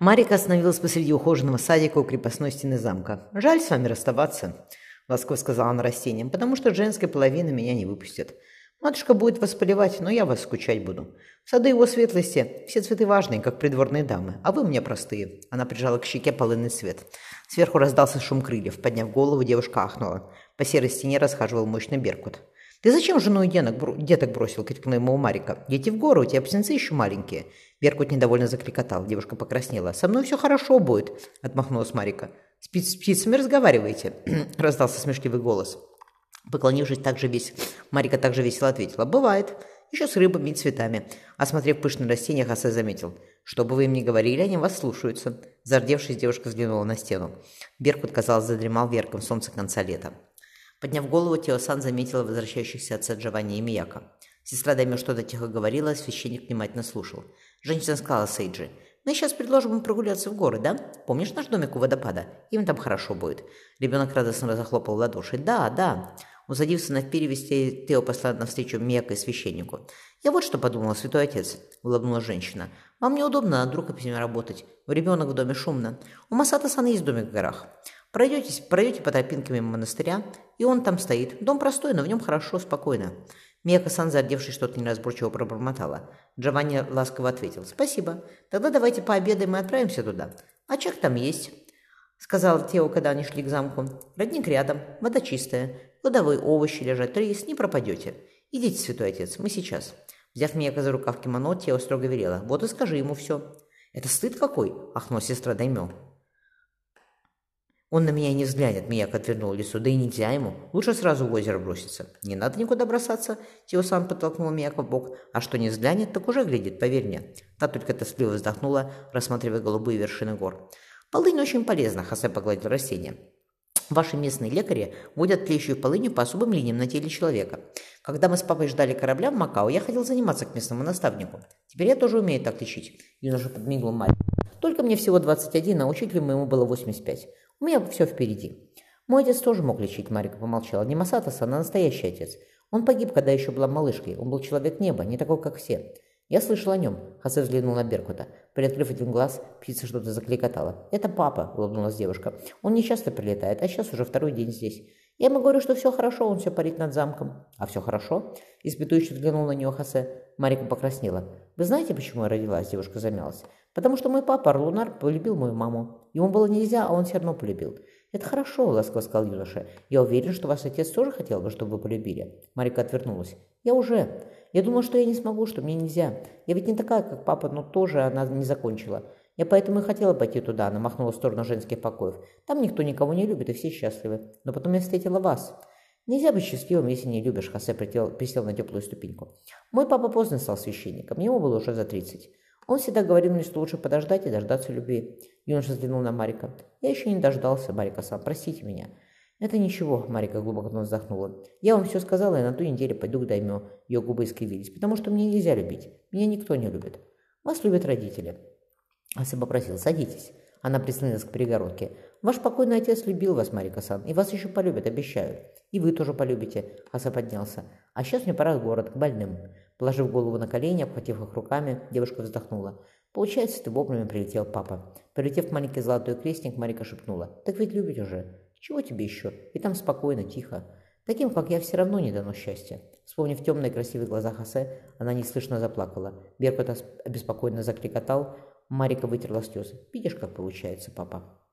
Марика остановилась посреди ухоженного садика у крепостной стены замка. «Жаль с вами расставаться», — ласково сказала она растениям, «потому что женская половина меня не выпустит. Матушка будет вас поливать, но я вас скучать буду. В сады его светлости все цветы важные, как придворные дамы, а вы мне простые». Она прижала к щеке полынный цвет. Сверху раздался шум крыльев. Подняв голову, девушка ахнула. По серой стене расхаживал мощный беркут. «Ты зачем жену и деток, деток бросил?» — крикнула ему Марика. «Дети в гору, у тебя птенцы еще маленькие». Беркут недовольно закликотал. Девушка покраснела. «Со мной все хорошо будет», — отмахнулась Марика. «С птицами разговариваете?» — раздался смешливый голос. Поклонившись так же весь, Марика также весело ответила. «Бывает. Еще с рыбами и цветами». Осмотрев пышные растения, Хасе заметил. «Что бы вы им ни говорили, они вас слушаются». Зардевшись, девушка взглянула на стену. Беркут, казалось, задремал в ярком солнце конца лета. Подняв голову, Теосан заметила возвращающихся отца Джованни и Мияка. Сестра Дайме что-то тихо говорила, а священник внимательно слушал. Женщина сказала Сейджи, «Мы сейчас предложим им прогуляться в горы, да? Помнишь наш домик у водопада? Им там хорошо будет». Ребенок радостно захлопал в ладоши. «Да, да». Усадившись на перевести, Тео послал навстречу Мияка и священнику. «Я вот что подумала, святой отец», — улыбнулась женщина. «Вам неудобно над рукописями работать. У ребенок в доме шумно. У Масата-сан есть домик в горах. Пройдетесь, пройдете по тропинке мимо монастыря, и он там стоит. Дом простой, но в нем хорошо, спокойно. Мияка-сан, зардевшись, что-то неразборчиво пробормотала. Джованни ласково ответил. «Спасибо. Тогда давайте пообедаем и отправимся туда. А чек там есть», — сказал Тео, когда они шли к замку. «Родник рядом, вода чистая, плодовые овощи лежат, рис, не пропадете. Идите, святой отец, мы сейчас». Взяв Мияка за рукав кимоно, Тео строго велела. «Вот и скажи ему все». «Это стыд какой?» — ахнула сестра Даймё. Он на меня не взглянет, Мияк отвернул лицо, да и нельзя ему. Лучше сразу в озеро броситься. Не надо никуда бросаться, Тиосан подтолкнул Мияка в бок. А что не взглянет, так уже глядит, поверь мне. Та только тоскливо вздохнула, рассматривая голубые вершины гор. Полынь очень полезна, Хосе погладил растение. Ваши местные лекари водят тлеющую полынью по особым линиям на теле человека. Когда мы с папой ждали корабля в Макао, я хотел заниматься к местному наставнику. Теперь я тоже умею так лечить. Юноша подмигнул Марь. Только мне всего 21, а учителю моему было 85. У меня все впереди. Мой отец тоже мог лечить, Марика помолчала. Не Масатоса, а настоящий отец. Он погиб, когда еще была малышкой. Он был человек неба, не такой, как все. Я слышал о нем. Хасе взглянул на Беркута. Приоткрыв один глаз, птица что-то закликотала. «Это папа», — улыбнулась девушка. «Он не часто прилетает, а сейчас уже второй день здесь. Я ему говорю, что все хорошо, он все парит над замком. А все хорошо? Испытующе взглянул на нее Хасе. Марика покраснела. Вы знаете, почему я родилась? Девушка замялась. Потому что мой папа, Орлунар, полюбил мою маму. Ему было нельзя, а он все равно полюбил. «Это хорошо», — ласково сказал юноша. «Я уверен, что ваш отец тоже хотел бы, чтобы вы полюбили». Марика отвернулась. «Я уже. Я думала, что я не смогу, что мне нельзя. Я ведь не такая, как папа, но тоже она не закончила. Я поэтому и хотела пойти туда», — она махнула в сторону женских покоев. «Там никто никого не любит, и все счастливы. Но потом я встретила вас». «Нельзя быть счастливым, если не любишь», — Хосе присел на теплую ступеньку. «Мой папа поздно стал священником, ему было уже за тридцать. Он всегда говорил мне, что лучше подождать и дождаться любви. Юноша взглянул на Марика. Я еще не дождался, Марика сам, простите меня. Это ничего, Марика глубоко вздохнула. Я вам все сказала, и на ту неделю пойду к Даймё. Ее губы искривились, потому что мне нельзя любить. Меня никто не любит. Вас любят родители. Ася попросил, садитесь. Она прислонилась к перегородке. Ваш покойный отец любил вас, Марика-сан, и вас еще полюбит, обещаю. И вы тоже полюбите. Аса поднялся. А сейчас мне пора в город, к больным. Положив голову на колени, обхватив их руками, девушка вздохнула. «Получается, ты вовремя прилетел, папа». Прилетев в маленький золотой крестник, Марика шепнула. «Так ведь любить уже. Чего тебе еще? И там спокойно, тихо. Таким, как я, все равно не дано счастья». Вспомнив темные красивые глаза Хосе, она неслышно заплакала. Беркут обеспокоенно закрикотал. Марика вытерла слезы. «Видишь, как получается, папа?»